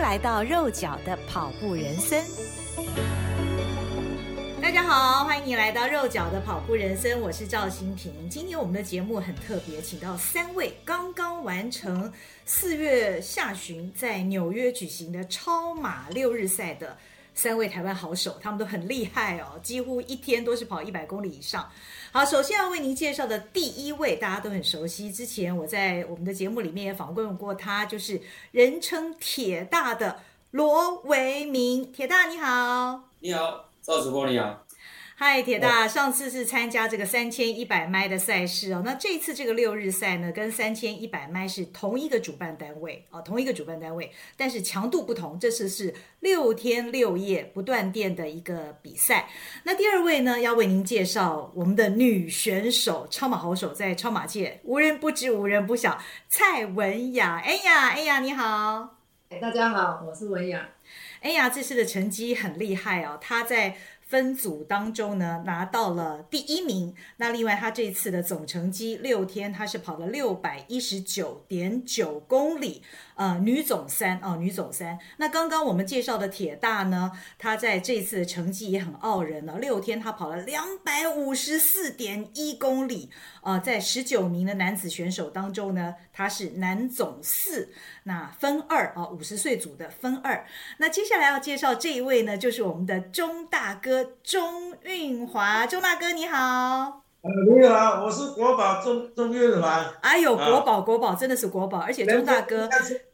来到肉脚的跑步人生。大家好，欢迎你来到肉脚的跑步人生，我是赵新平。今天我们的节目很特别，请到三位刚刚完成四月下旬在纽约举行的超马六日赛的三位台湾好手，他们都很厉害哦，几乎一天都是跑一百公里以上。好，首先要为您介绍的第一位，大家都很熟悉。之前我在我们的节目里面也访问过他，就是人称铁大的罗维明。铁大你好，你好，赵主播你好。嗨，铁大，上次是参加这个三千一百迈的赛事哦，那这次这个六日赛呢，跟三千一百迈是同一个主办单位哦，同一个主办单位，但是强度不同。这次是六天六夜不断电的一个比赛。那第二位呢，要为您介绍我们的女选手，超马好手，在超马界无人不知，无人不晓，蔡文雅。哎呀，哎呀，你好，大家好，我是文雅。哎呀，这次的成绩很厉害哦，她在。分组当中呢，拿到了第一名。那另外，他这次的总成绩六天，他是跑了六百一十九点九公里，呃，女总三哦，女总三。那刚刚我们介绍的铁大呢，他在这次的成绩也很傲人了，六天他跑了两百五十四点一公里，呃，在十九名的男子选手当中呢，他是男总四，那分二啊，五十岁组的分二。那接下来要介绍这一位呢，就是我们的钟大哥。钟运华，钟大哥你好。呃，你好，我是国宝钟钟运华。哎呦，国宝国宝真的是国宝，而且钟大哥。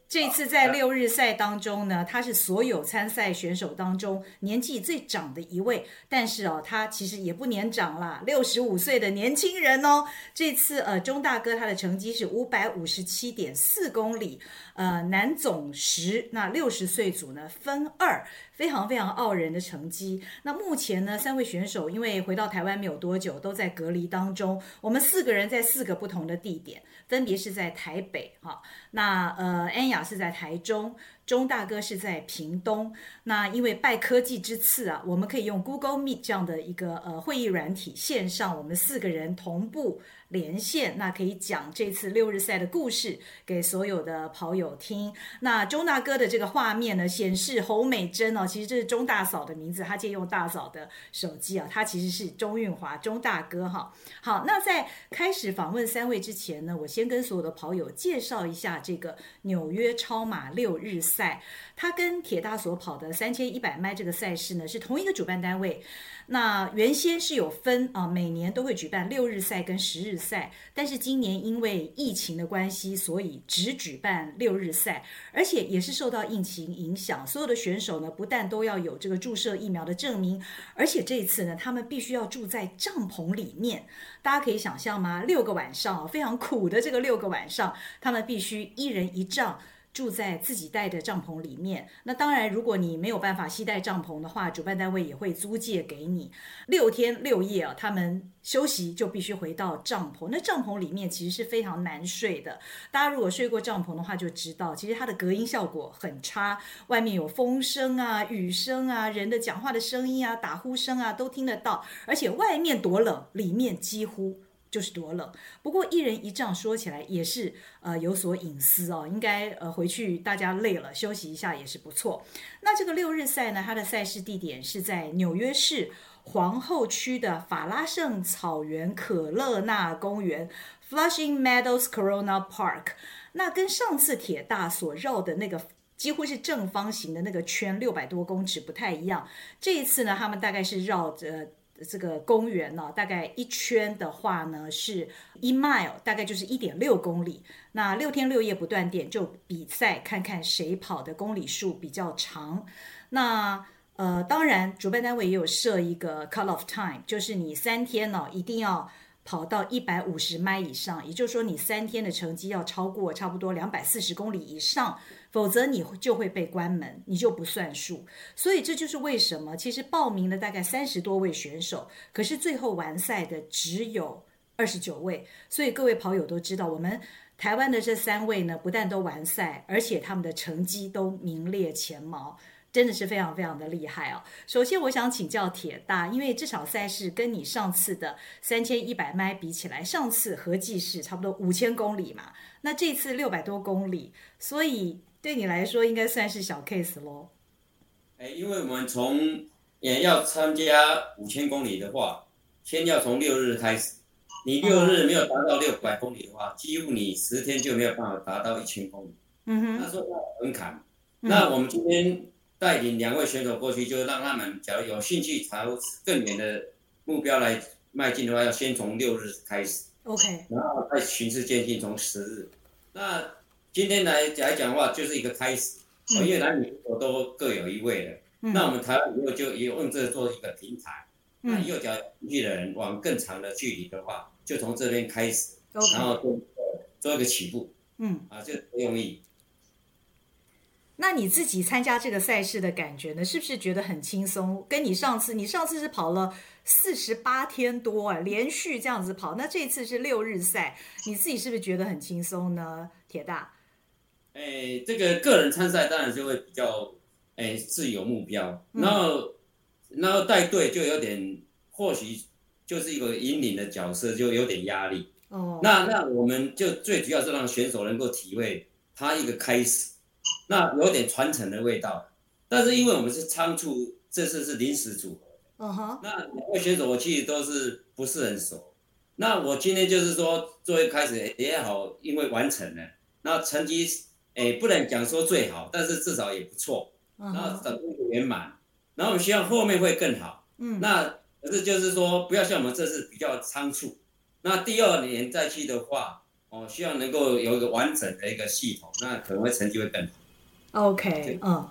这次在六日赛当中呢，他是所有参赛选手当中年纪最长的一位，但是哦，他其实也不年长啦，六十五岁的年轻人哦。这次呃，钟大哥他的成绩是五百五十七点四公里，呃，男总十，那六十岁组呢分二，非常非常傲人的成绩。那目前呢，三位选手因为回到台湾没有多久，都在隔离当中。我们四个人在四个不同的地点。分别是在台北哈，那呃安雅是在台中，钟大哥是在屏东。那因为拜科技之赐啊，我们可以用 Google Meet 这样的一个呃会议软体线上，我们四个人同步。连线，那可以讲这次六日赛的故事给所有的跑友听。那钟大哥的这个画面呢，显示侯美珍哦，其实这是钟大嫂的名字，他借用大嫂的手机啊，他其实是钟运华，钟大哥哈。好，那在开始访问三位之前呢，我先跟所有的跑友介绍一下这个纽约超马六日赛，他跟铁大所跑的三千一百迈这个赛事呢，是同一个主办单位。那原先是有分啊，每年都会举办六日赛跟十日赛，但是今年因为疫情的关系，所以只举办六日赛，而且也是受到疫情影响，所有的选手呢，不但都要有这个注射疫苗的证明，而且这一次呢，他们必须要住在帐篷里面。大家可以想象吗？六个晚上，非常苦的这个六个晚上，他们必须一人一帐。住在自己带的帐篷里面。那当然，如果你没有办法携带帐篷的话，主办单位也会租借给你。六天六夜啊，他们休息就必须回到帐篷。那帐篷里面其实是非常难睡的。大家如果睡过帐篷的话，就知道其实它的隔音效果很差。外面有风声啊、雨声啊、人的讲话的声音啊、打呼声啊，都听得到。而且外面多冷，里面几乎。就是多冷，不过一人一帐说起来也是呃有所隐私哦，应该呃回去大家累了休息一下也是不错。那这个六日赛呢，它的赛事地点是在纽约市皇后区的法拉盛草原可乐纳公园 （Flushing Meadows Corona Park）。那跟上次铁大所绕的那个几乎是正方形的那个圈六百多公尺不太一样，这一次呢，他们大概是绕着。这个公园呢，大概一圈的话呢是一 mile，大概就是一点六公里。那六天六夜不断电，就比赛看看谁跑的公里数比较长。那呃，当然主办单位也有设一个 cut off time，就是你三天呢一定要。跑到一百五十迈以上，也就是说你三天的成绩要超过差不多两百四十公里以上，否则你就会被关门，你就不算数。所以这就是为什么，其实报名了大概三十多位选手，可是最后完赛的只有二十九位。所以各位跑友都知道，我们台湾的这三位呢，不但都完赛，而且他们的成绩都名列前茅。真的是非常非常的厉害哦！首先，我想请教铁大，因为这场赛事跟你上次的三千一百迈比起来，上次合计是差不多五千公里嘛，那这次六百多公里，所以对你来说应该算是小 case 喽。哎，因为我们从也要参加五千公里的话，先要从六日开始。你六日没有达到六百公里的话，几乎你十天就没有办法达到一千公里。嗯哼。那时候很坎。那我们今天带领两位选手过去，就让他们，假如有兴趣朝更远的目标来迈进的话，要先从六日开始。OK。然后再循序渐进，从十日。那今天来来讲的话，就是一个开始。嗯。因为男女都各有一位了。嗯。那我们台湾以后就也用这做一个平台。嗯。那右脚进去的人往更长的距离的话，就从这边开始。然后做做一个起步。嗯。啊，就不容易。那你自己参加这个赛事的感觉呢？是不是觉得很轻松？跟你上次，你上次是跑了四十八天多啊，连续这样子跑。那这次是六日赛，你自己是不是觉得很轻松呢？铁大，哎，这个个人参赛当然就会比较哎自有目标，然后、嗯、然后带队就有点，或许就是一个引领的角色，就有点压力。哦，那那我们就最主要是让选手能够体会他一个开始。那有点传承的味道，但是因为我们是仓促，这次是临时组合。嗯哼。那两位选手我其实都是不是很熟。那我今天就是说，作为开始也好，因为完成了，那成绩诶、欸、不能讲说最好，但是至少也不错。然后整个圆满，然后我们希望后面会更好。嗯。那可是就是说，不要像我们这次比较仓促。那第二年再去的话，哦，希望能够有一个完整的一个系统，那可能会成绩会更好。OK，嗯，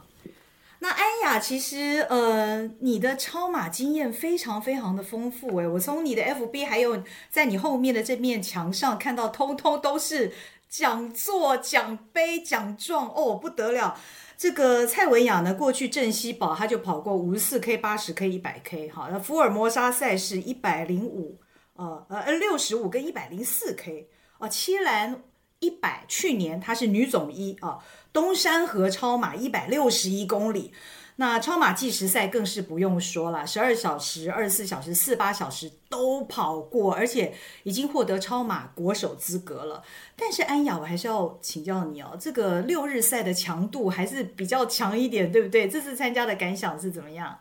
那安雅其实呃，你的超马经验非常非常的丰富诶，我从你的 FB 还有在你后面的这面墙上看到，通通都是讲座、奖杯、奖状哦，不得了。这个蔡文雅呢，过去镇西堡他就跑过五十四 K、八十 K、一百 K，哈，那福尔摩沙赛事一百零五，呃呃六十五跟一百零四 K，哦，七兰一百，去年她是女总一啊。东山河超马一百六十一公里，那超马计时赛更是不用说了，十二小时、二十四小时、四八小时都跑过，而且已经获得超马国手资格了。但是安雅，我还是要请教你哦，这个六日赛的强度还是比较强一点，对不对？这次参加的感想是怎么样？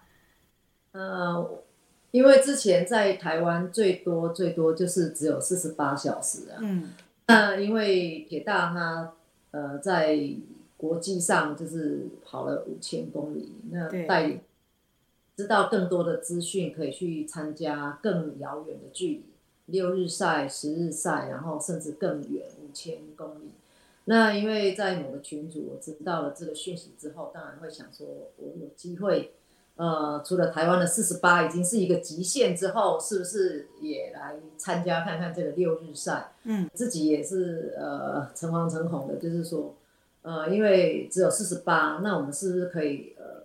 呃，因为之前在台湾最多最多就是只有四十八小时啊。嗯。那、呃、因为铁大他呃在。国际上就是跑了五千公里，那带知道更多的资讯，可以去参加更遥远的距离，六日赛、十日赛，然后甚至更远五千公里。那因为在某个群组我知道了这个讯息之后，当然会想说，我有机会，呃，除了台湾的四十八已经是一个极限之后，是不是也来参加看看这个六日赛？嗯，自己也是呃诚惶诚恐的，就是说。呃，因为只有四十八，那我们是不是可以呃，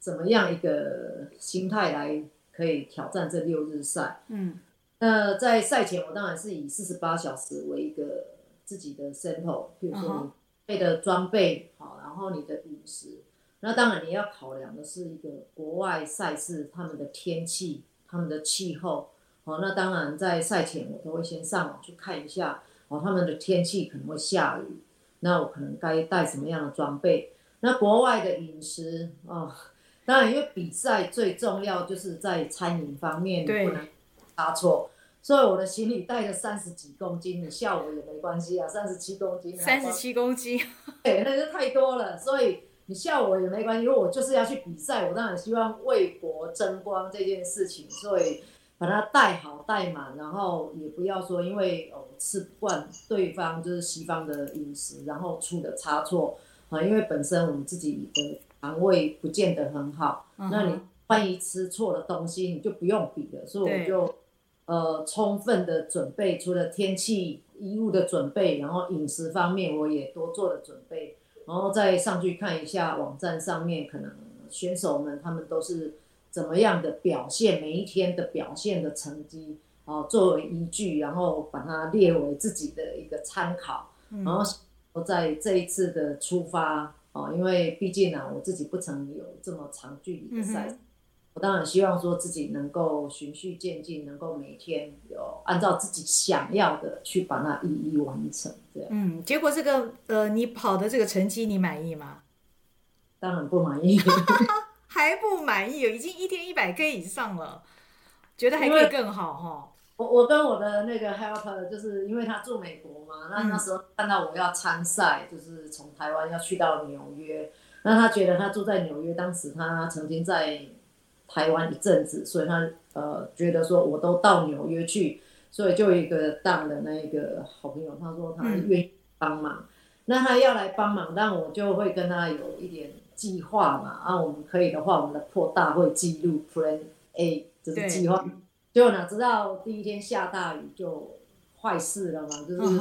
怎么样一个心态来可以挑战这六日赛？嗯，那在赛前我当然是以四十八小时为一个自己的 sample，比如说你备的装备好，然后你的饮食，那当然你要考量的是一个国外赛事他们的天气、他们的气候，哦，那当然在赛前我都会先上网去看一下，哦，他们的天气可能会下雨。那我可能该带什么样的装备？那国外的饮食哦，当然因为比赛最重要就是在餐饮方面你不能差错，所以我的行李带了三十几公斤，你笑我也没关系啊，三十七公斤，三十七公斤，对，那就太多了，所以你笑我也没关系，因为我就是要去比赛，我当然希望为国争光这件事情，所以。把它带好带满，然后也不要说因为哦吃不惯对方就是西方的饮食，然后出的差错啊，因为本身我们自己的肠胃不见得很好，嗯、那你万一吃错了东西，你就不用比了。所以我就呃充分的准备，除了天气衣物的准备，然后饮食方面我也多做了准备，然后再上去看一下网站上面可能选手们他们都是。怎么样的表现，每一天的表现的成绩，哦，作为依据，然后把它列为自己的一个参考，嗯、然后在这一次的出发，哦，因为毕竟呢、啊，我自己不曾有这么长距离的赛我当然希望说自己能够循序渐进，能够每天有按照自己想要的去把它一一完成。这样。嗯，结果这个呃，你跑的这个成绩你满意吗？当然不满意，还不满意，已经一天一百 K 以上了，觉得还可以更好哈。我我跟我的那个 helper，就是因为他住美国嘛，那那时候看到我要参赛，就是从台湾要去到纽约，那他觉得他住在纽约，当时他曾经在台湾一阵子，所以他呃觉得说我都到纽约去，所以就一个当的那一个好朋友，他说他愿意帮忙，嗯、那他要来帮忙，但我就会跟他有一点计划嘛，啊，我们可以的话，我们的破大会记录 Plan A 这是计划。结果哪知道第一天下大雨就坏事了嘛，就是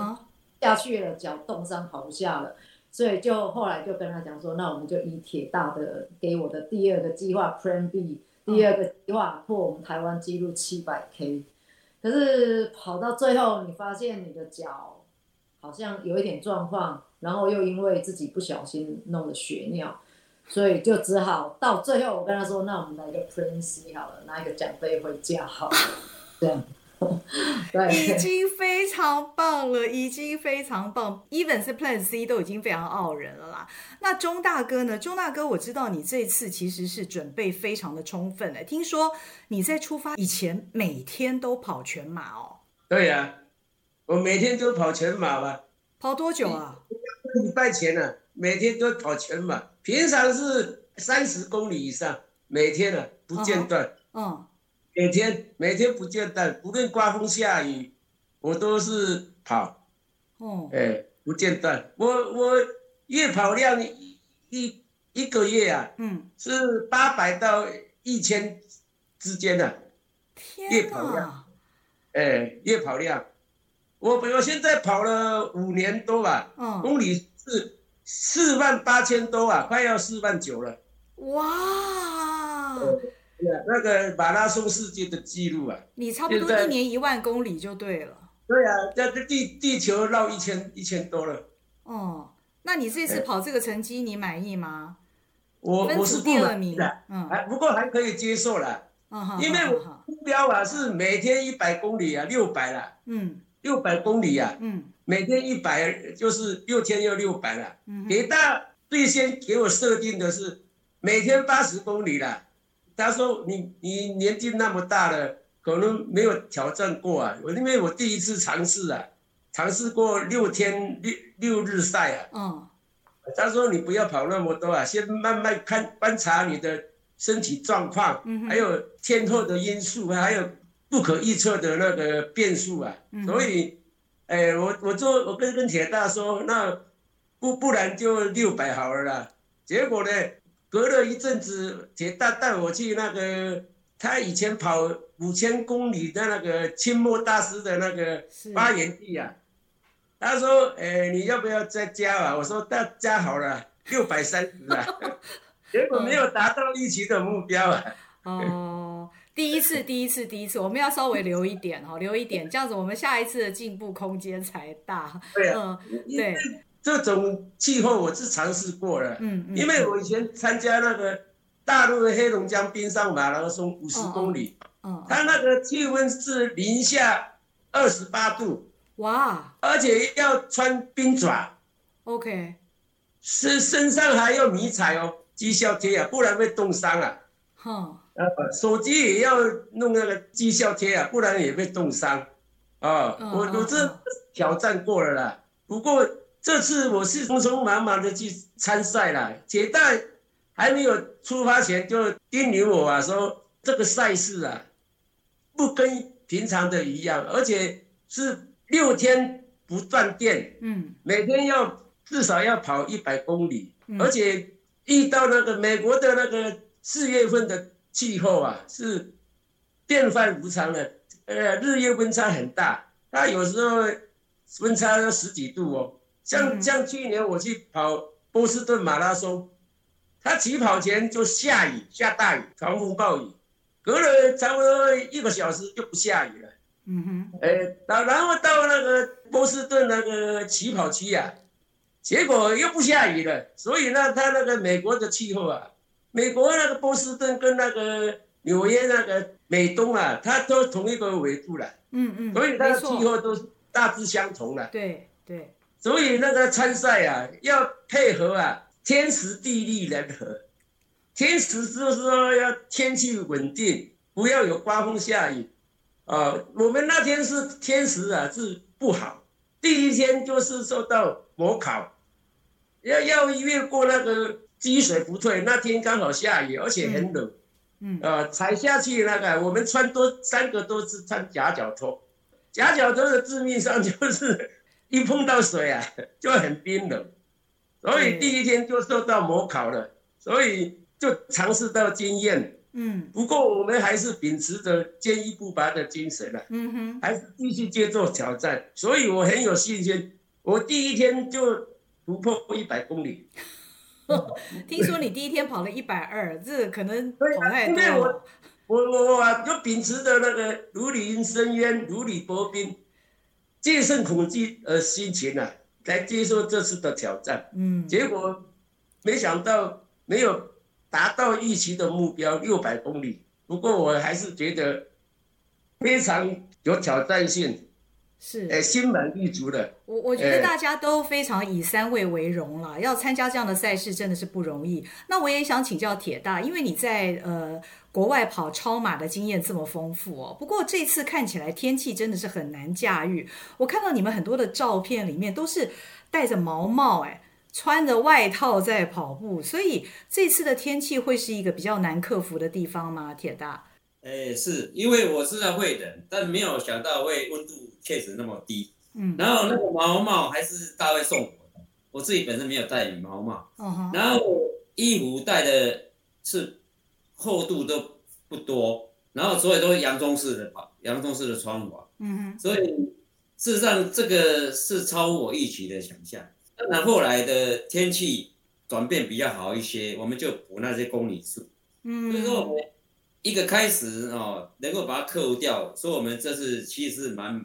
下去了，脚冻伤跑不下了，所以就后来就跟他讲说，那我们就以铁大的给我的第二个计划 Plan B，第二个计划破我们台湾纪录七百 K，可是跑到最后你发现你的脚好像有一点状况，然后又因为自己不小心弄了血尿。所以就只好到最后，我跟他说：“那我们来个 Plan C 好了，拿一个奖杯回家好了。”这样，已经非常棒了，已经非常棒。Even 是 Plan C 都已经非常傲人了啦。那钟大哥呢？钟大哥，我知道你这次其实是准备非常的充分的。听说你在出发以前每天都跑全马哦？对呀、啊，我每天都跑全马吧。跑多久啊？一个礼拜前呢、啊，每天都跑全马。平常是三十公里以上，每天呢、啊、不间断。嗯、uh，huh. Uh. 每天每天不间断，不论刮风下雨，我都是跑。哦、uh，哎、不间断。我我月跑量一一一个月啊，嗯、uh，huh. 是八百到一千之间的、啊。天！月跑量，哎，月跑量，我我现在跑了五年多吧。嗯、uh，huh. 公里是。四万八千多啊，快要四万九了。哇！那个马拉松世界的记录啊，你差不多一年一万公里就对了。对啊，在这地地球绕一千一千多了。哦，那你这次跑这个成绩你满意吗？我我是第二名，嗯，还不过还可以接受了。因为我目标啊是每天一百公里啊，六百了。嗯，六百公里啊。嗯。每天一百就是六天要六百了。铁大最先给我设定的是每天八十公里了。他说你你年纪那么大了，可能没有挑战过啊。我因为我第一次尝试啊，尝试过六天六六日赛啊。嗯。他说你不要跑那么多啊，先慢慢看观察你的身体状况，还有天候的因素，还有不可预测的那个变数啊。所以。哎、欸，我我做我跟跟铁大说，那不不然就六百好了啦。结果呢，隔了一阵子，铁大带我去那个他以前跑五千公里的那个清末大师的那个发源地啊。他说：“哎、欸，你要不要再加啊？”我说：“大加好了，六百三十啊。”结果没有达到预期的目标啊。哦。第一次，第一次，第一次，我们要稍微留一点哈，留一点，这样子我们下一次的进步空间才大。对啊，嗯，对，这种气候我是尝试过了，嗯，嗯，因为我以前参加那个大陆的黑龙江冰上马拉松五十公里，嗯，它那个气温是零下二十八度，哇，而且要穿冰爪，OK，身身上还要迷彩哦，绩效贴啊，不然会冻伤啊，哼。呃，手机也要弄那个绩效贴啊，不然也被冻伤。啊，我我这挑战过了啦。不过这次我是匆匆忙忙的去参赛了。铁大还没有出发前就叮咛我啊，说这个赛事啊，不跟平常的一样，而且是六天不断电，嗯，每天要至少要跑一百公里，而且遇到那个美国的那个四月份的。气候啊是变幻无常的，呃，日夜温差很大，它有时候温差要十几度哦。像像去年我去跑波士顿马拉松，他起跑前就下雨，下大雨，狂风暴雨，隔了差不多一个小时就不下雨了。嗯哼，哎，然然后到那个波士顿那个起跑区啊，结果又不下雨了，所以呢，他那个美国的气候啊。美国那个波士顿跟那个纽约那个美东啊，它都同一个纬度了。嗯嗯。所以它的气候都是大致相同的。对对。所以那个参赛啊，要配合啊，天时地利人和。天时就是说要天气稳定，不要有刮风下雨。啊、呃，我们那天是天时啊是不好，第一天就是受到模考，要要越过那个积水不退，那天刚好下雨，而且很冷。嗯。呃，踩下去那个，我们穿多三个都是穿夹脚拖，夹脚拖的致命伤就是一碰到水啊就很冰冷，所以第一天就受到模考了，所以就尝试到经验。嗯，不过我们还是秉持着坚毅不拔的精神了，嗯哼，还是继续接受挑战，所以我很有信心。我第一天就突破一百公里。听说你第一天跑了一百二，这可能 跑太多了。因为我我我我就秉持着那个如履深渊、如履薄冰、戒慎恐惧的心情啊，来接受这次的挑战。嗯，结果没想到没有。达到预期的目标六百公里，不过我还是觉得非常有挑战性，是，哎，心满意足的。我我觉得大家都非常以三位为荣了，要参加这样的赛事真的是不容易。那我也想请教铁大，因为你在呃国外跑超马的经验这么丰富哦。不过这次看起来天气真的是很难驾驭，我看到你们很多的照片里面都是戴着毛帽，哎。穿着外套在跑步，所以这次的天气会是一个比较难克服的地方吗？铁大？哎，是因为我知道会冷，但没有想到会温度确实那么低。嗯，然后那个毛帽还是大卫送我的，我自己本身没有戴羽毛帽。然后衣服带的是厚度都不多，然后所有都是洋中式的跑，洋中式的穿法。嗯哼。所以事实上这个是超乎我预期的想象。当然，后来的天气转变比较好一些，我们就补那些公里数。嗯，所以说我们一个开始哦，能够把它克服掉，所以我们这次其实是蛮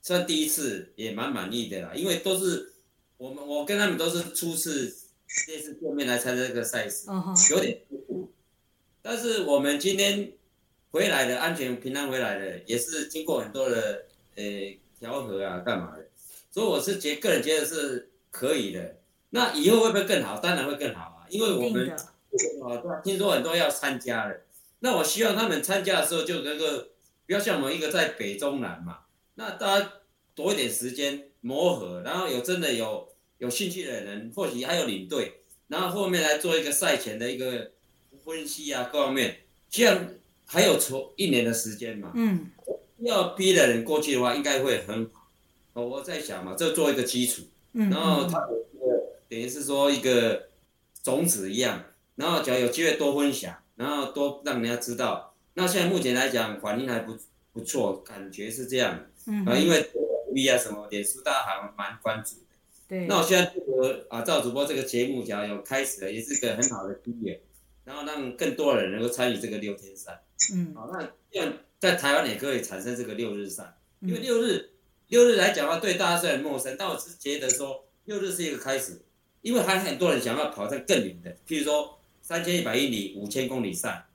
算第一次，也蛮满意的啦。因为都是我们，我跟他们都是初次第一次见面来参加这个赛事，有点突兀。但是我们今天回来的安全平安回来的，也是经过很多的呃调和啊，干嘛的？所以我是觉个人觉得是。可以的，那以后会不会更好？当然会更好啊，因为我们啊，听说很多要参加了，那我希望他们参加的时候就能够，不要像我们一个在北中南嘛，那大家多一点时间磨合，然后有真的有有兴趣的人，或许还有领队，然后后面来做一个赛前的一个分析啊，各方面，这样还有从一年的时间嘛，嗯，要逼的人过去的话，应该会很好，我在想嘛，这做一个基础。然后他有一个等于是说一个种子一样，然后只要有机会多分享，然后多让人家知道。那现在目前来讲反应还不不错，感觉是这样。嗯。啊，因为 V 啊什么，脸书大家还蛮关注的。对。那我现在这个啊，赵主播这个节目，只要有开始了，也是一个很好的机缘，然后让更多的人能够参与这个六天赛。嗯。好，那在台湾也可以产生这个六日赛，因为六日。六日来讲的话，对大家是很陌生，但我是觉得说六日是一个开始，因为还很多人想要跑在更远的，譬如说三千一百英里、五千公里赛，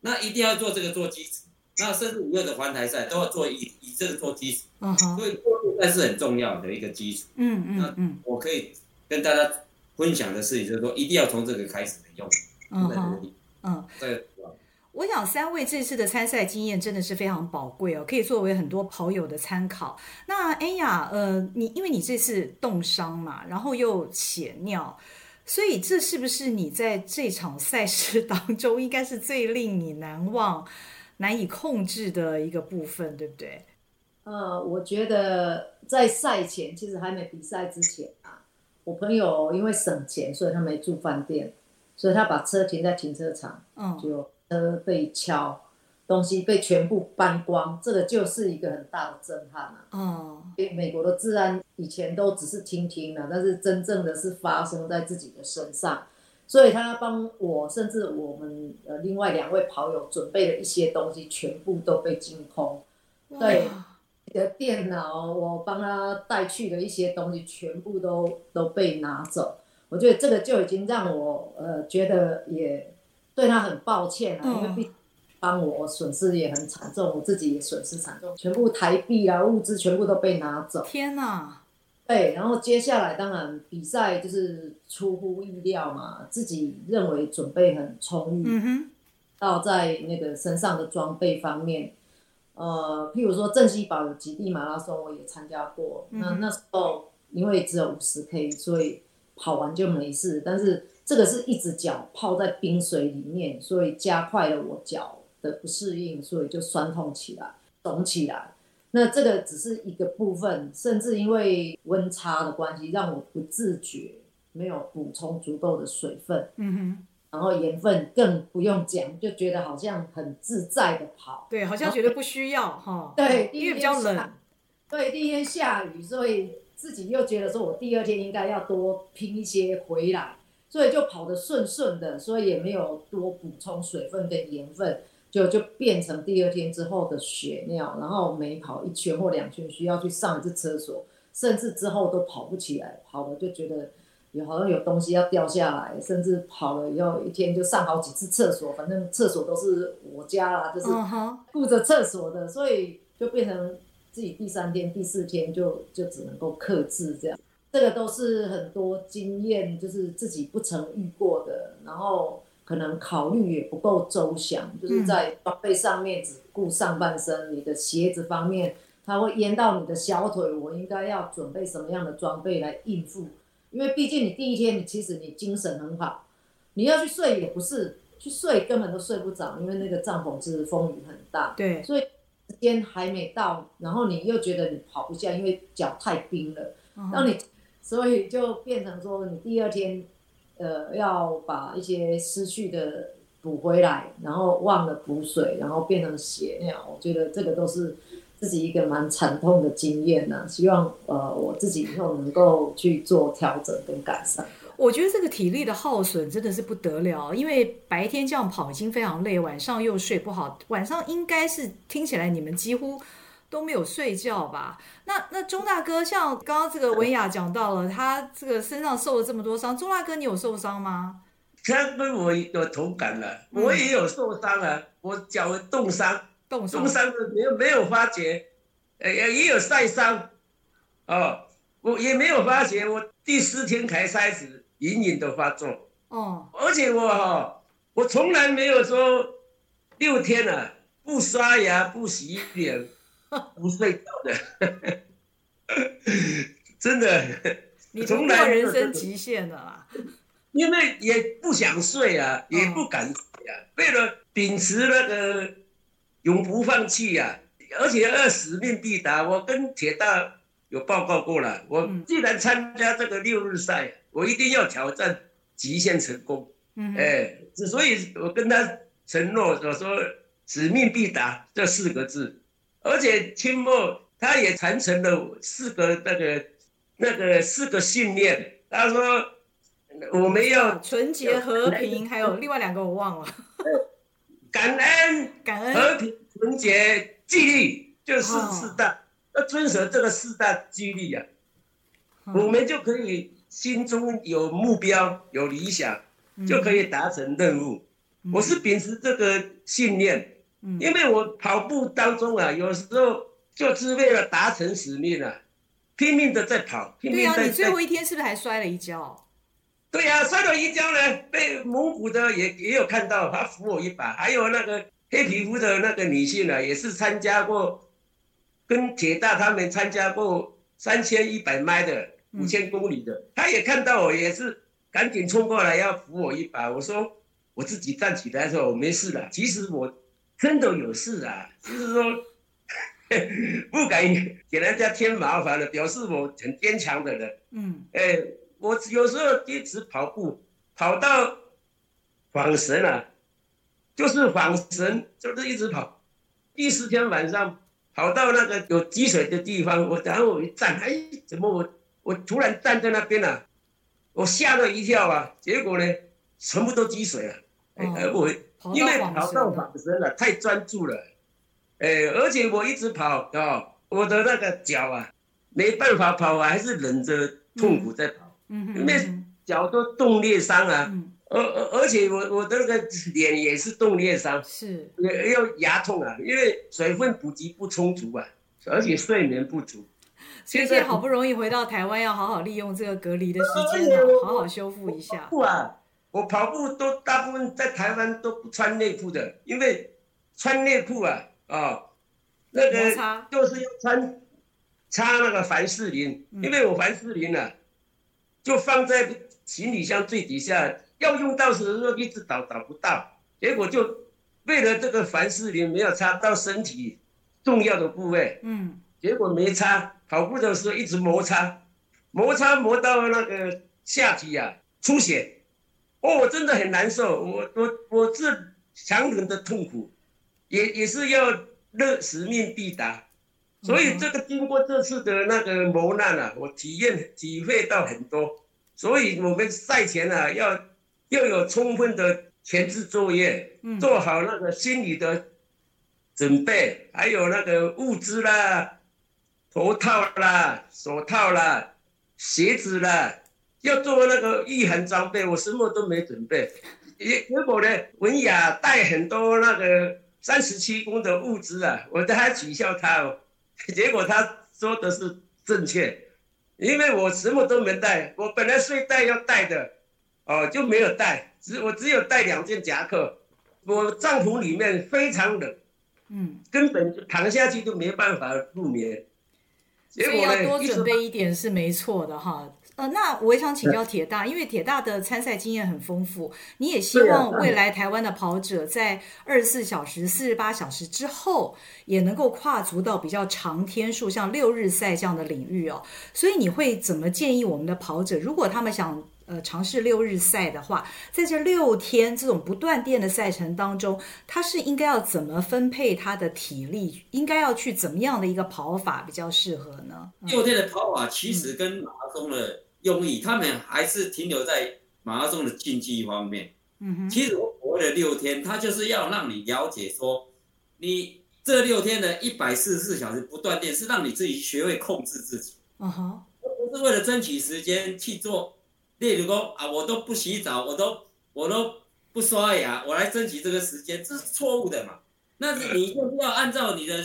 那一定要做这个做基础，那甚至五月的环台赛都要做以以这个做基础，嗯哼，所以六日赛是很重要的一个基础，嗯嗯嗯，我可以跟大家分享的事情就是说，一定要从这个开始的用，嗯哼，嗯，对。我想三位这次的参赛经验真的是非常宝贵哦，可以作为很多跑友的参考。那哎呀，呃，你因为你这次冻伤嘛，然后又血尿，所以这是不是你在这场赛事当中应该是最令你难忘、难以控制的一个部分，对不对？呃，我觉得在赛前，其实还没比赛之前啊，我朋友因为省钱，所以他没住饭店，所以他把车停在停车场，嗯，就。车被敲，东西被全部搬光，这个就是一个很大的震撼啊！哦，因为美国的治安以前都只是听听的，但是真正的是发生在自己的身上，所以他帮我，甚至我们呃另外两位跑友准备的一些东西，全部都被清空。对，你的电脑，我帮他带去的一些东西，全部都都被拿走。我觉得这个就已经让我呃觉得也。对他很抱歉啊，因为毕帮我，损失也很惨重，我自己也损失惨重，全部台币啊，物资全部都被拿走。天哪！对，然后接下来当然比赛就是出乎意料嘛，自己认为准备很充裕，到在那个身上的装备方面，呃，譬如说镇西堡有极地马拉松，我也参加过，嗯、那那时候因为只有五十 K，所以跑完就没事，但是这个是一只脚泡在冰水里面，所以加快了我脚。的不适应，所以就酸痛起来，肿起来。那这个只是一个部分，甚至因为温差的关系，让我不自觉没有补充足够的水分。嗯哼。然后盐分更不用讲，就觉得好像很自在的跑。对，好像觉得不需要哈。对，因为比较冷。对，第一天下雨，所以自己又觉得说我第二天应该要多拼一些回来，所以就跑得顺顺的，所以也没有多补充水分跟盐分。就就变成第二天之后的血尿，然后每跑一圈或两圈需要去上一次厕所，甚至之后都跑不起来，跑了就觉得有好像有东西要掉下来，甚至跑了以后一天就上好几次厕所，反正厕所都是我家啦，就是顾着厕所的，所以就变成自己第三天、第四天就就只能够克制这样，这个都是很多经验，就是自己不曾遇过的，然后。可能考虑也不够周详，就是在装备上面只顾上半身，你的鞋子方面，它会淹到你的小腿，我应该要准备什么样的装备来应付？因为毕竟你第一天，你其实你精神很好，你要去睡也不是，去睡根本都睡不着，因为那个帐篷其实风雨很大，对，所以时间还没到，然后你又觉得你跑不下，因为脚太冰了，然后你，所以就变成说你第二天。呃，要把一些失去的补回来，然后忘了补水，然后变成血尿，我觉得这个都是自己一个蛮惨痛的经验呢、希望呃我自己以后能够去做调整跟改善。我觉得这个体力的耗损真的是不得了，因为白天这样跑已经非常累，晚上又睡不好，晚上应该是听起来你们几乎。都没有睡觉吧？那那钟大哥，像刚刚这个文雅讲到了，他这个身上受了这么多伤，钟大哥你有受伤吗？他跟我有同感了，我也有受伤啊，我脚冻伤，冻伤的没有没有发觉，呃也有晒伤，哦，我也没有发觉，我第四天才开始隐隐的发作，哦，而且我哈，我从来没有说六天了不刷牙不洗脸。不睡觉的，真的，你从来人生极限了啦。因为也不想睡啊，也不敢睡啊。为了秉持那个永不放弃啊，而且要使命必达。我跟铁大有报告过了，我既然参加这个六日赛，我一定要挑战极限成功。嗯，哎，所以我跟他承诺，我说使命必达这四个字。而且清末他也传承了四个那个那个四个信念。他说我们要纯洁、和平，还有另外两个我忘了。感恩、感恩、和平、纯洁、纪律，就是四大。要遵守这个四大纪律啊，我们就可以心中有目标、有理想，就可以达成任务。我是秉持这个信念。因为我跑步当中啊，有时候就是为了达成使命啊，拼命的在跑。拼命在对啊，你最后一天是不是还摔了一跤？对呀、啊，摔了一跤呢，被蒙古的也也有看到，他扶我一把。还有那个黑皮肤的那个女性啊，也是参加过，跟铁大他们参加过三千一百迈的五千公里的，他也看到我，也是赶紧冲过来要扶我一把。我说我自己站起来的时候我没事了，其实我。真的有事啊，就是说 不敢给人家添麻烦了，表示我很坚强的人。嗯，哎、欸，我有时候坚持跑步，跑到恍神了、啊，就是恍神，就是一直跑。第四天晚上跑到那个有积水的地方，我然后我一站，哎，怎么我我突然站在那边了、啊，我吓了一跳啊！结果呢，全部都积水了，哎、哦，我。因为跑到恍神了，太专注了，哎，而且我一直跑啊，我的那个脚啊，没办法跑，还是忍着痛苦在跑，嗯，因为脚都冻裂伤啊，而而而且我我的那个脸也是冻裂伤，是也要牙痛啊，因为水分补给不充足啊，而且睡眠不足。现在好不容易回到台湾，要好好利用这个隔离的时间，好好修复一下。不啊，我跑步都大部分在台湾都不穿内裤的，因为穿内裤啊啊、哦，那个就是要穿擦那个凡士林，因为我凡士林啊，就放在行李箱最底下，要用到时候一直找找不到，结果就为了这个凡士林没有擦到身体重要的部位，嗯，结果没擦。跑步的时候一直摩擦，摩擦磨到那个下体啊出血，哦，我真的很难受。我我我是强忍的痛苦，也也是要乐使命必达。所以这个经过这次的那个磨难啊，我体验体会到很多。所以我们赛前啊要要有充分的前置作业，做好那个心理的准备，还有那个物资啦。头套啦，手套啦，鞋子啦，要做那个御寒装备，我什么都没准备。结结果呢，文雅带很多那个三十七公的物资啊，我都还取笑他哦。结果他说的是正确，因为我什么都没带，我本来睡袋要带的，哦就没有带，只我只有带两件夹克。我帐篷里面非常冷，嗯，根本躺下去都没办法入眠。所以要多准备一点是没错的哈。呃，那我也想请教铁大，因为铁大的参赛经验很丰富，你也希望未来台湾的跑者在二十四小时、四十八小时之后，也能够跨足到比较长天数，像六日赛这样的领域哦。所以你会怎么建议我们的跑者，如果他们想？呃，尝试六日赛的话，在这六天这种不断电的赛程当中，他是应该要怎么分配他的体力？应该要去怎么样的一个跑法比较适合呢？六天的跑法其实跟马拉松的用意，嗯、他们还是停留在马拉松的竞技方面。嗯哼，其实我所谓的六天，他就是要让你了解说，你这六天的一百四十四小时不断电，是让你自己学会控制自己。嗯哼，不是为了争取时间去做。例如说啊，我都不洗澡，我都我都不刷牙，我来争取这个时间，这是错误的嘛？那是你就是要按照你的，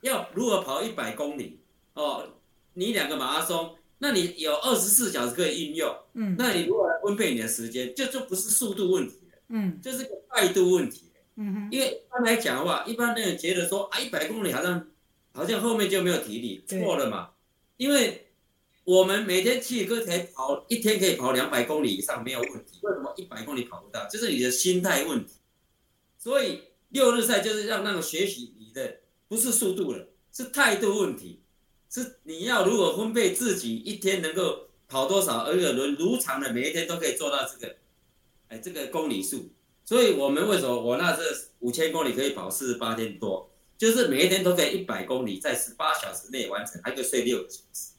要如何跑一百公里哦，你两个马拉松，那你有二十四小时可以应用，嗯，那你如何来分配你的时间，就就不是速度问题了，嗯，就是个态度问题，嗯哼，因为一般来讲的话，一般的人觉得说啊，一百公里好像好像后面就没有体力，错了嘛，因为。我们每天去可以跑一天可以跑两百公里以上没有问题，为什么一百公里跑不到？就是你的心态问题。所以六日赛就是让那个学习你的不是速度了，是态度问题，是你要如果分配自己一天能够跑多少，而且轮如常的每一天都可以做到这个，哎，这个公里数。所以我们为什么我那是五千公里可以跑四十八天多，就是每一天都可以一百公里在十八小时内完成，还可以睡六个小时。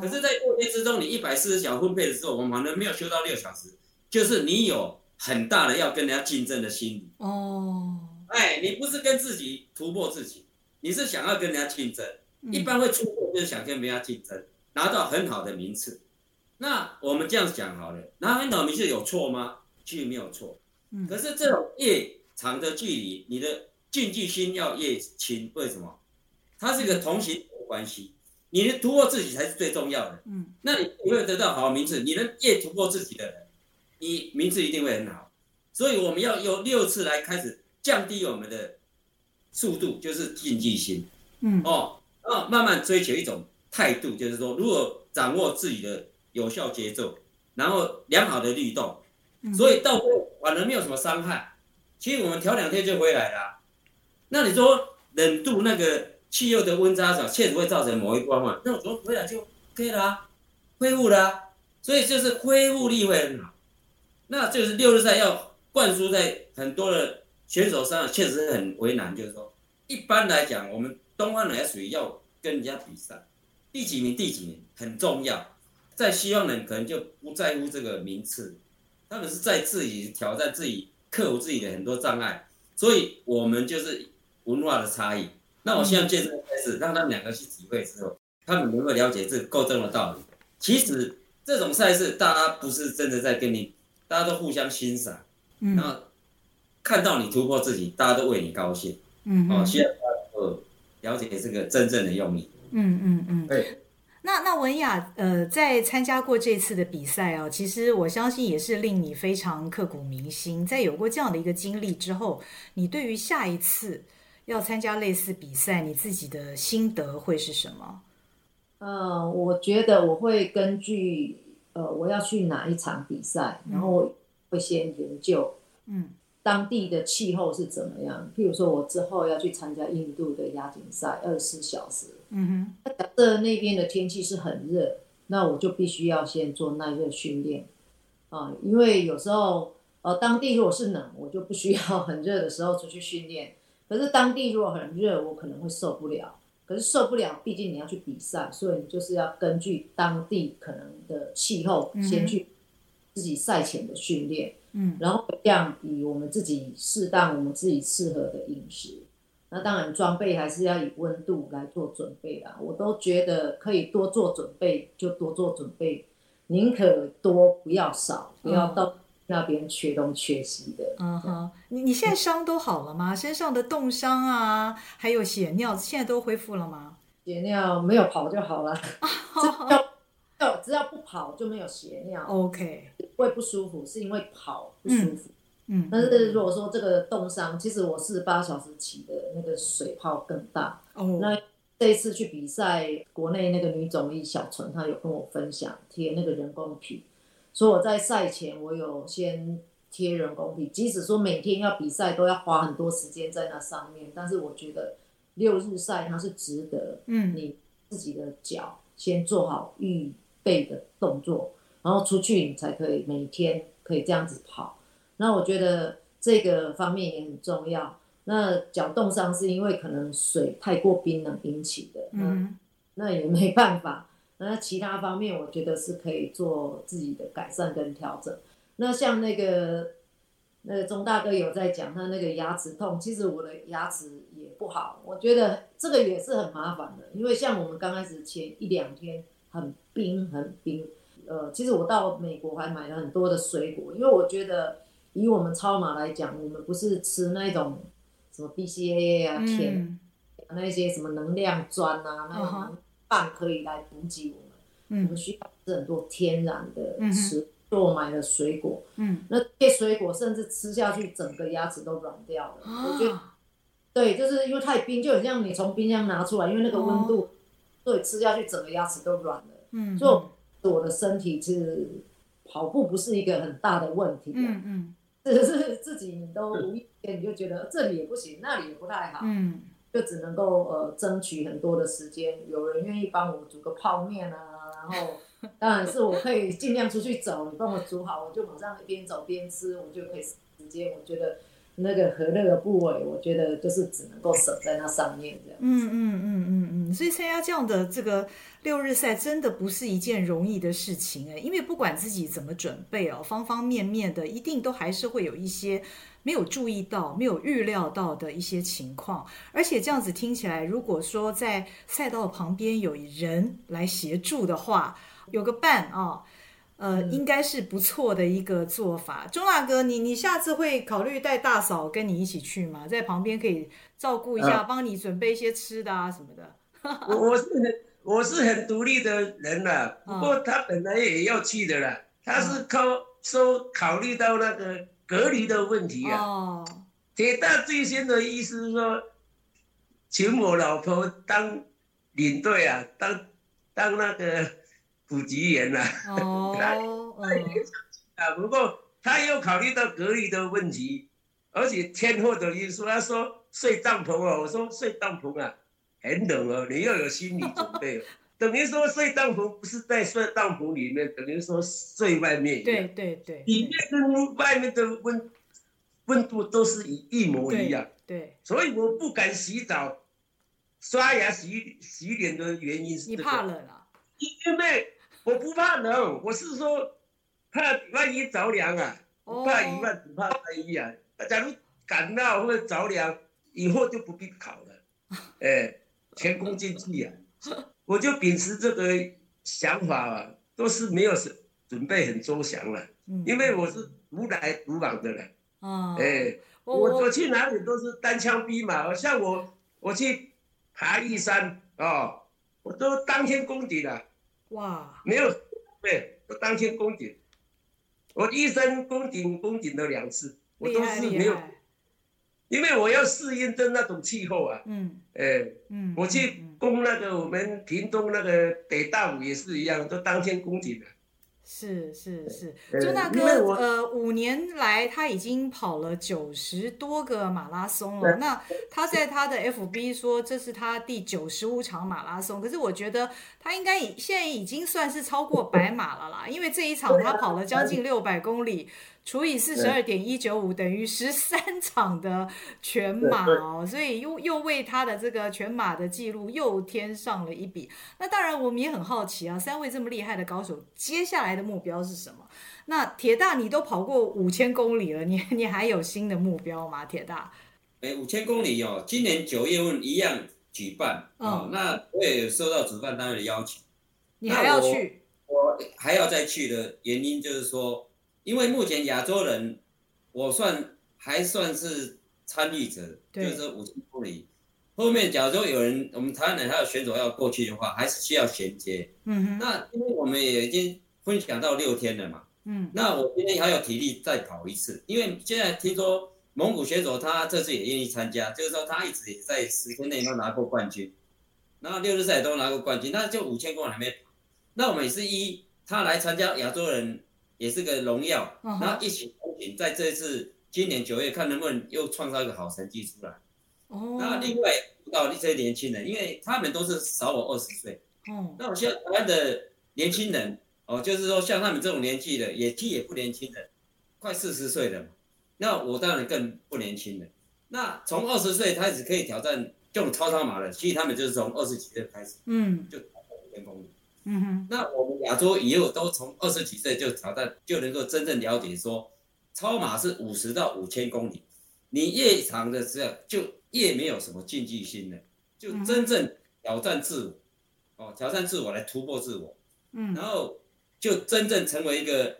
可是，在过天之中，你一百四十小时分配的时候，我们反正没有休到六小时，就是你有很大的要跟人家竞争的心理。哦，哎，你不是跟自己突破自己，你是想要跟人家竞争。一般会出货就是想跟别人家竞争，拿到很好的名次。那我们这样讲好了，拿很好名次有错吗？其实没有错。可是这种越长的距离，你的竞技心要越轻。为什么？它是一个同行关系。你能突破自己才是最重要的。嗯，那你你会得到好名次。你能越突破自己的人，你名次一定会很好。所以我们要用六次来开始降低我们的速度，就是竞技心。嗯，哦，然后慢慢追求一种态度，就是说，如果掌握自己的有效节奏，然后良好的律动，所以到最后反而没有什么伤害。其实我们调两天就回来了啊。那你说冷度那个？汽油的温差小，确实会造成某一关嘛。那我昨天回来就可以了啊，恢复了啊，所以就是恢复力会很好。那就是六日赛要灌输在很多的选手身上，确实很为难。就是说，一般来讲，我们东方人属于要跟人家比赛，第几名第几名很重要。在西方人可能就不在乎这个名次，他们是在自己挑战自己，克服自己的很多障碍。所以我们就是文化的差异。那我现在介绍开始，让他们两个去体会之后，他们能够了解这个斗争的道理。其实这种赛事，大家不是真的在跟你大家都互相欣赏，嗯，然后看到你突破自己，大家都为你高兴，嗯，哦，希望大家了解这个真正的用意，嗯嗯嗯，对。那那文雅，呃，在参加过这次的比赛哦，其实我相信也是令你非常刻骨铭心。在有过这样的一个经历之后，你对于下一次要参加类似比赛，你自己的心得会是什么？嗯、呃，我觉得我会根据呃我要去哪一场比赛，然后会先研究，嗯。当地的气候是怎么样？譬如说，我之后要去参加印度的亚锦赛，二十四小时。嗯哼。那假设那边的天气是很热，那我就必须要先做耐热训练啊，因为有时候呃，当地如果是冷，我就不需要很热的时候出去训练。可是当地如果很热，我可能会受不了。可是受不了，毕竟你要去比赛，所以你就是要根据当地可能的气候，先去自己赛前的训练。嗯，然后这样以我们自己适当、我们自己适合的饮食，那当然装备还是要以温度来做准备啦。我都觉得可以多做准备就多做准备，宁可多不要少，不要到那边缺东缺西的。嗯哼，你你现在伤都好了吗？身上的冻伤啊，还有血尿，现在都恢复了吗？血尿没有跑就好了。只要不跑就没有血尿，OK，会不舒服是因为跑不舒服，嗯，但是如果说这个冻伤，其实我四十八小时起的那个水泡更大，哦，那这一次去比赛，国内那个女总医小纯她有跟我分享贴那个人工皮，所以我在赛前我有先贴人工皮，即使说每天要比赛都要花很多时间在那上面，但是我觉得六日赛它是值得，嗯，你自己的脚先做好预。背的动作，然后出去你才可以每天可以这样子跑。那我觉得这个方面也很重要。那脚冻伤是因为可能水太过冰冷引起的，嗯，那也没办法。那其他方面我觉得是可以做自己的改善跟调整。那像那个那个钟大哥有在讲他那个牙齿痛，其实我的牙齿也不好，我觉得这个也是很麻烦的，因为像我们刚开始前一两天。很冰，很冰。呃，其实我到美国还买了很多的水果，因为我觉得以我们超马来讲，我们不是吃那种什么 BCAA 啊、甜、嗯、那些什么能量砖啊，那种棒可以来补给我们。嗯，我们需要吃很多天然的吃，做、嗯、买的水果。嗯，那这些水果甚至吃下去，整个牙齿都软掉了。哦、我觉得，对，就是因为太冰，就很像你从冰箱拿出来，因为那个温度。哦对，吃下去整个牙齿都软了。嗯，所以我的身体其实跑步不是一个很大的问题。嗯嗯，只是自己你都无意间你就觉得这里也不行，那里也不太好。嗯，就只能够呃争取很多的时间，有人愿意帮我煮个泡面啊，然后 当然是我可以尽量出去走，你帮我煮好，我就马上一边走边吃，我就可以时间。我觉得。那个和那个部位，我觉得就是只能够省在那上面这样。嗯嗯嗯嗯嗯，所以参加这样的这个六日赛，真的不是一件容易的事情哎，因为不管自己怎么准备哦，方方面面的，一定都还是会有一些没有注意到、没有预料到的一些情况。而且这样子听起来，如果说在赛道旁边有人来协助的话，有个伴啊。哦呃，应该是不错的一个做法。钟大哥，你你下次会考虑带大嫂跟你一起去吗？在旁边可以照顾一下，帮你准备一些吃的啊什么的。我我是很我是很独立的人了，不过他本来也要去的啦，他是靠说考虑到那个隔离的问题啊。哦。铁大最先的意思是说，请我老婆当领队啊，当当那个。普及员了，哦，啊，不过他又考虑到隔离的问题，而且天候的因素，他说睡帐篷啊，我说睡帐篷啊，很冷哦，你要有心理准备哦，等于说睡帐篷不是在睡帐篷里面，等于说睡外面，对对对，里面跟外面的温温度都是一一模一样，对，对，所以我不敢洗澡、刷牙、洗洗脸的原因是，你怕冷啊？因为。我不怕冷，我是说怕万一着凉啊，不怕一万只怕万一啊。假如感冒或者着凉，以后就不必考了，哎、欸，前功尽弃啊。我就秉持这个想法啊，都是没有什准备很周详了，嗯，因为我是独来独往的人，哦，哎，我我去哪里都是单枪匹马，像我我去爬玉山哦，我都当天攻顶了，哇，没有对，都当天宫颈，我一生宫颈宫颈了两次，我都是没有，因为我要适应的那种气候啊，嗯，哎，嗯，我去。攻那个我们屏东那个北大武也是一样，都当天宫颈的。是是是，周大哥，呃，五年来他已经跑了九十多个马拉松了。那他在他的 FB 说这是他第九十五场马拉松，可是我觉得他应该已现在已经算是超过百马了啦，因为这一场他跑了将近六百公里。除以四十二点一九五等于十三场的全马哦，所以又又为他的这个全马的记录又添上了一笔。那当然我们也很好奇啊，三位这么厉害的高手，接下来的目标是什么？那铁大你都跑过五千公里了，你你还有新的目标吗？铁大？哎，五千公里哦，今年九月份一样举办哦。那我也有收到主办单位的邀请，你还要去？我，我还要再去的原因就是说。因为目前亚洲人，我算还算是参与者，就是说五千公里。后面假如说有人，我们台湾人还有选手要过去的话，还是需要衔接。嗯哼。那因为我们也已经分享到六天了嘛。嗯。那我今天还有体力再跑一次，因为现在听说蒙古选手他这次也愿意参加，就是说他一直也在十天内都拿过冠军，然后六日赛都拿过冠军，那就五千公里还没跑。那我们也是一他来参加亚洲人。也是个荣耀，然后一起同行，在这一次今年九月，看能不能又创造一个好成绩出来。哦。那另外到这些年轻人，因为他们都是少我二十岁。哦。那我现在台湾的年轻人，哦，就是说像他们这种年纪的，也其实也不年轻的，快四十岁了嘛。那我当然更不年轻了。那从二十岁开始可以挑战这种超超马的，其实他们就是从二十几岁开始，嗯，就跑五千公里。嗯哼，那我们亚洲以后都从二十几岁就挑战，就能够真正了解说，超马是五十到五千公里，你越长的时候就越没有什么竞技心了，就真正挑战自我，哦，挑战自我来突破自我，嗯，然后就真正成为一个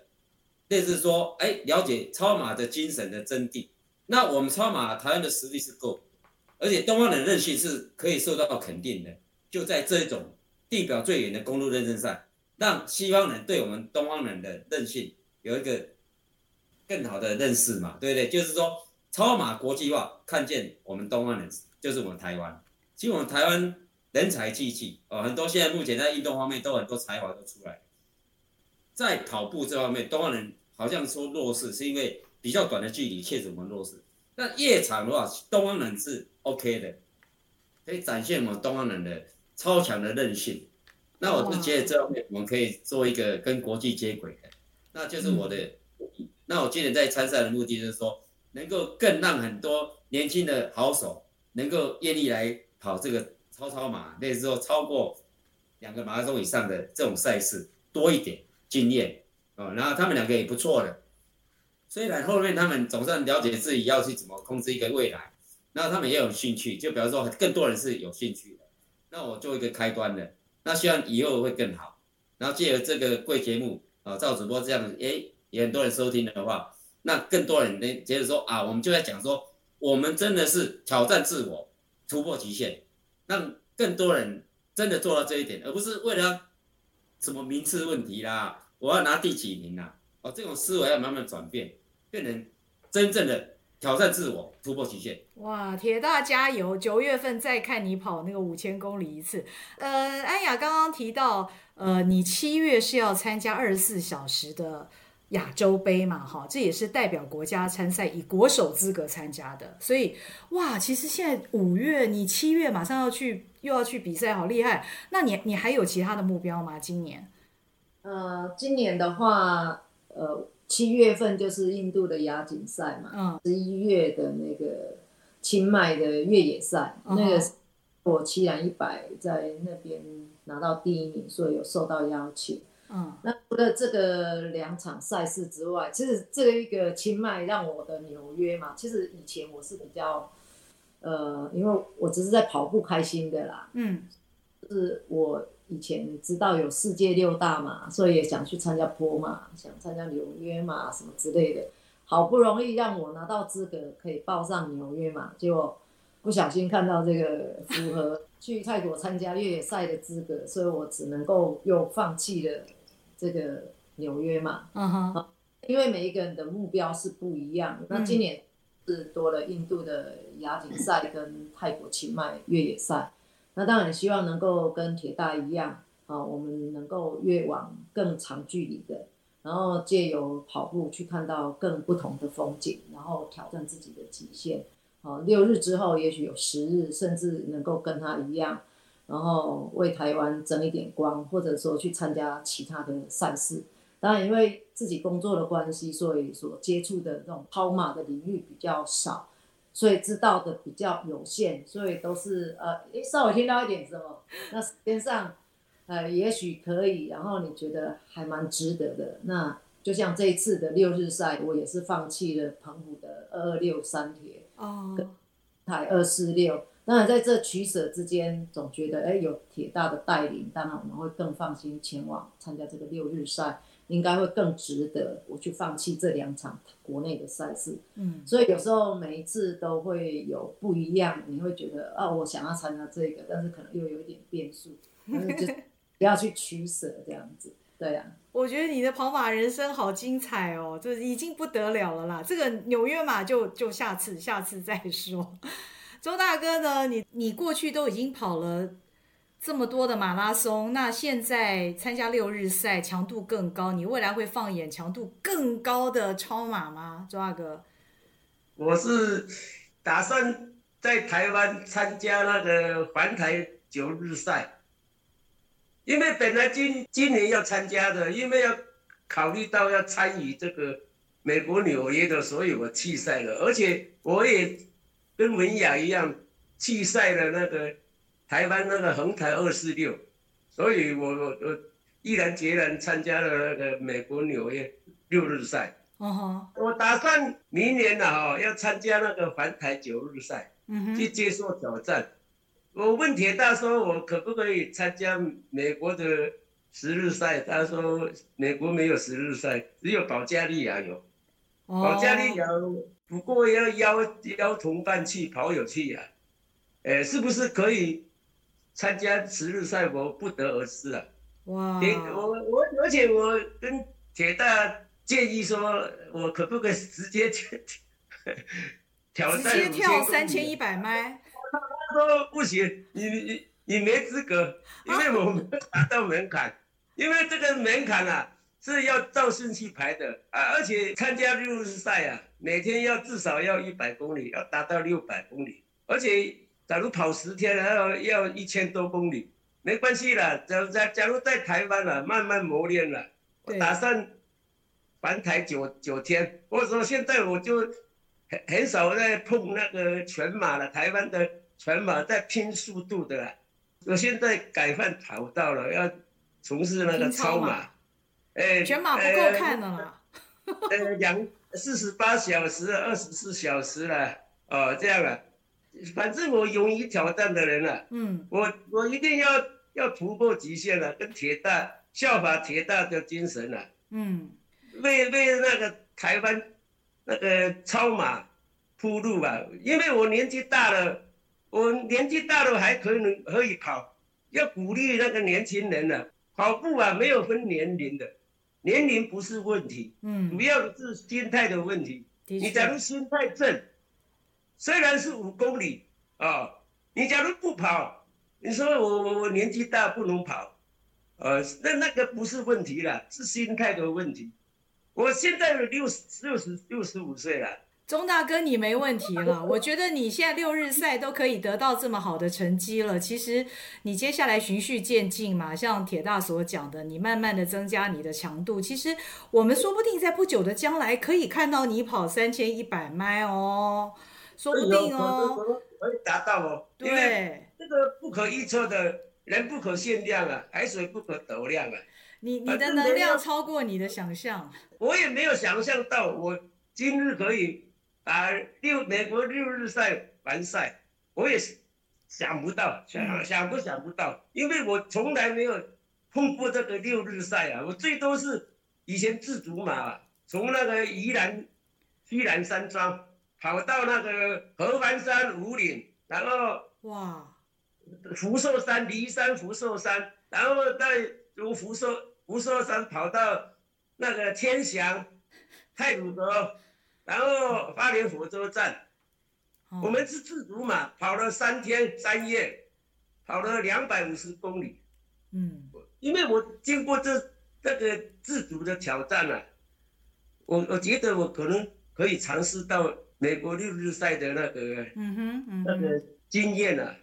类似说，哎，了解超马的精神的真谛。那我们超马台湾的实力是够，而且东方人的韧性是可以受到肯定的，就在这种。地表最远的公路认证赛，让西方人对我们东方人的韧性有一个更好的认识嘛，对不对？就是说，超马国际化，看见我们东方人就是我们台湾。其实我们台湾人才济济哦，很多现在目前在运动方面都很多才华都出来。在跑步这方面，东方人好像说弱势，是因为比较短的距离确实我们弱势。那夜场的话，东方人是 OK 的，可以展现我们东方人的。超强的韧性，那我是觉得这方面我们可以做一个跟国际接轨的，那就是我的。嗯、那我今年在参赛的目的就是说，能够更让很多年轻的好手能够愿意来跑这个超超马，类似说超过两个马拉松以上的这种赛事多一点经验然后他们两个也不错的，虽然后面他们总算了解自己要去怎么控制一个未来，那他们也有兴趣，就比方说更多人是有兴趣的。那我做一个开端的，那希望以后会更好。然后借由这个贵节目啊，赵主播这样子，哎，也很多人收听的话，那更多人呢觉得说啊，我们就在讲说，我们真的是挑战自我，突破极限，让更多人真的做到这一点，而不是为了什么名次问题啦，我要拿第几名啦，哦，这种思维要慢慢转变，变成真正的。挑战自我，突破极限。哇，铁大加油！九月份再看你跑那个五千公里一次。呃，安雅刚刚提到，呃，你七月是要参加二十四小时的亚洲杯嘛？哈，这也是代表国家参赛，以国手资格参加的。所以，哇，其实现在五月，你七月马上要去，又要去比赛，好厉害。那你你还有其他的目标吗？今年？呃，今年的话，呃。七月份就是印度的亚锦赛嘛，十一、嗯、月的那个清迈的越野赛，嗯、那个我七两一百在那边拿到第一名，所以有受到邀请。嗯，那除了这个两场赛事之外，其实这个一个清迈让我的纽约嘛，其实以前我是比较，呃，因为我只是在跑步开心的啦，嗯，就是我以前知道有世界六大嘛，所以也想去参加坡嘛，想参加纽约嘛什么之类的。好不容易让我拿到资格，可以报上纽约嘛，结果不小心看到这个符合去泰国参加越野赛的资格，所以我只能够又放弃了这个纽约嘛。嗯哼，因为每一个人的目标是不一样。那今年是多了印度的亚锦赛跟泰国清迈越野赛。那当然希望能够跟铁大一样啊，我们能够越往更长距离的，然后借由跑步去看到更不同的风景，然后挑战自己的极限。啊，六日之后也许有十日，甚至能够跟他一样，然后为台湾争一点光，或者说去参加其他的赛事。当然，因为自己工作的关系，所以所接触的这种跑马的领域比较少。所以知道的比较有限，所以都是呃，稍微听到一点什么，那时间上，呃，也许可以，然后你觉得还蛮值得的。那就像这一次的六日赛，我也是放弃了澎湖的二二六三铁哦，台二四六。当然在这取舍之间，总觉得哎，有铁大的带领，当然我们会更放心前往参加这个六日赛。应该会更值得我去放弃这两场国内的赛事，嗯，所以有时候每一次都会有不一样，你会觉得啊，我想要参加这个，但是可能又有一点变数，但是就 不要去取舍这样子，对呀、啊。我觉得你的跑马人生好精彩哦，就是已经不得了了啦。这个纽约马就就下次下次再说。周大哥呢，你你过去都已经跑了。这么多的马拉松，那现在参加六日赛强度更高，你未来会放眼强度更高的超马吗，周大哥？我是打算在台湾参加那个环台九日赛，因为本来今今年要参加的，因为要考虑到要参与这个美国纽约的所有的弃赛了，而且我也跟文雅一样弃赛了那个。台湾那个横台二四六，所以我我我毅然决然参加了那个美国纽约六日赛。哦、uh huh. 我打算明年呢哈要参加那个环台九日赛，uh huh. 去接受挑战。我问铁大说，我可不可以参加美国的十日赛？他说美国没有十日赛，只有保加利亚有。Uh 保加利亚不过要邀邀同伴去跑友去啊，哎，是不是可以？参加十日赛，我不得而知啊！哇，我我而且我跟铁大建议说，我可不可以直接去挑战？直接跳三千一百迈？他说不行，你你你没资格，因为我没有达到门槛，啊、因为这个门槛啊是要照顺序排的啊，而且参加六日赛啊，每天要至少要一百公里，要达到六百公里，而且。假如跑十天，然后要一千多公里，没关系啦。假假假如在台湾了，慢慢磨练了，对我打算环台九九天。或者说现在我就很很少在碰那个全马了，台湾的全马在拼速度的啦。我现在改换跑道了，要从事那个超马。哎，全马不够看了嘛？呃，两四十八小时、二十四小时了，哦，这样啊。反正我勇于挑战的人了，啊，嗯，我我一定要要突破极限了，啊，跟铁大效法铁大的精神了，啊，嗯，为为那个台湾那个超马铺路吧，因为我年纪大了，我年纪大了还可以可以跑，要鼓励那个年轻人啊，跑步啊没有分年龄的，年龄不是问题，嗯，主要是心态的问题，你假如心态正。虽然是五公里啊、你假如不跑，你说我我我年纪大不能跑，呃，那那个不是问题了，是心态的问题。我现在六十六十六十五岁了，钟大哥你没问题了。我觉得你现在六日赛都可以得到这么好的成绩了，其实你接下来循序渐进嘛，像铁大所讲的，你慢慢的增加你的强度，其实我们说不定在不久的将来可以看到你跑三千一百迈哦。说不定哦，可以达到哦。对，因为这个不可预测的，人不可限量啊，海水不可斗量啊。你你的能量超过你的想象。我也没有想象到，我今日可以把六美国六日赛完赛，我也是想不到，想想都想不到，因为我从来没有碰过这个六日赛啊，我最多是以前自主马，从那个宜兰西兰山庄跑到那个合欢山五岭，然后哇，福寿山骊山福寿山，然后再从福寿福寿山跑到那个天祥太鲁阁，然后花莲火车站。我们是自主马，跑了三天三夜，跑了两百五十公里。嗯，因为我经过这这个自主的挑战了，啊，我我觉得我可能可以尝试到美国六日赛的那个，嗯哼，嗯哼那个经验了，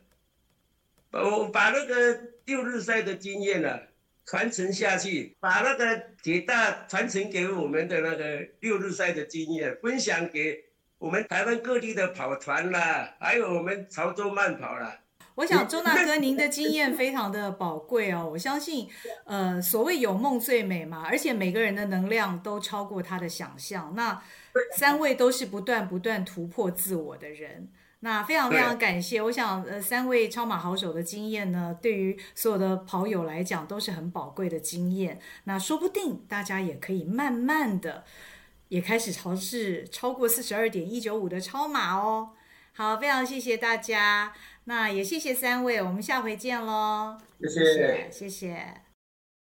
啊，我把那个六日赛的经验啊传承下去，把那个铁大传承给我们的那个六日赛的经验分享给。我们台湾各地的跑团啦，还有我们潮州慢跑啦。我想周大哥，您的经验非常的宝贵哦。我相信，呃，所谓有梦最美嘛，而且每个人的能量都超过他的想象。那三位都是不断不断突破自我的人。那非常非常感谢。我想，呃，三位超马好手的经验呢，对于所有的跑友来讲都是很宝贵的经验。那说不定大家也可以慢慢的。也开始尝试超过四十二点一九五的超马哦。好，非常谢谢大家，那也谢谢三位，我们下回见喽。谢谢，谢谢。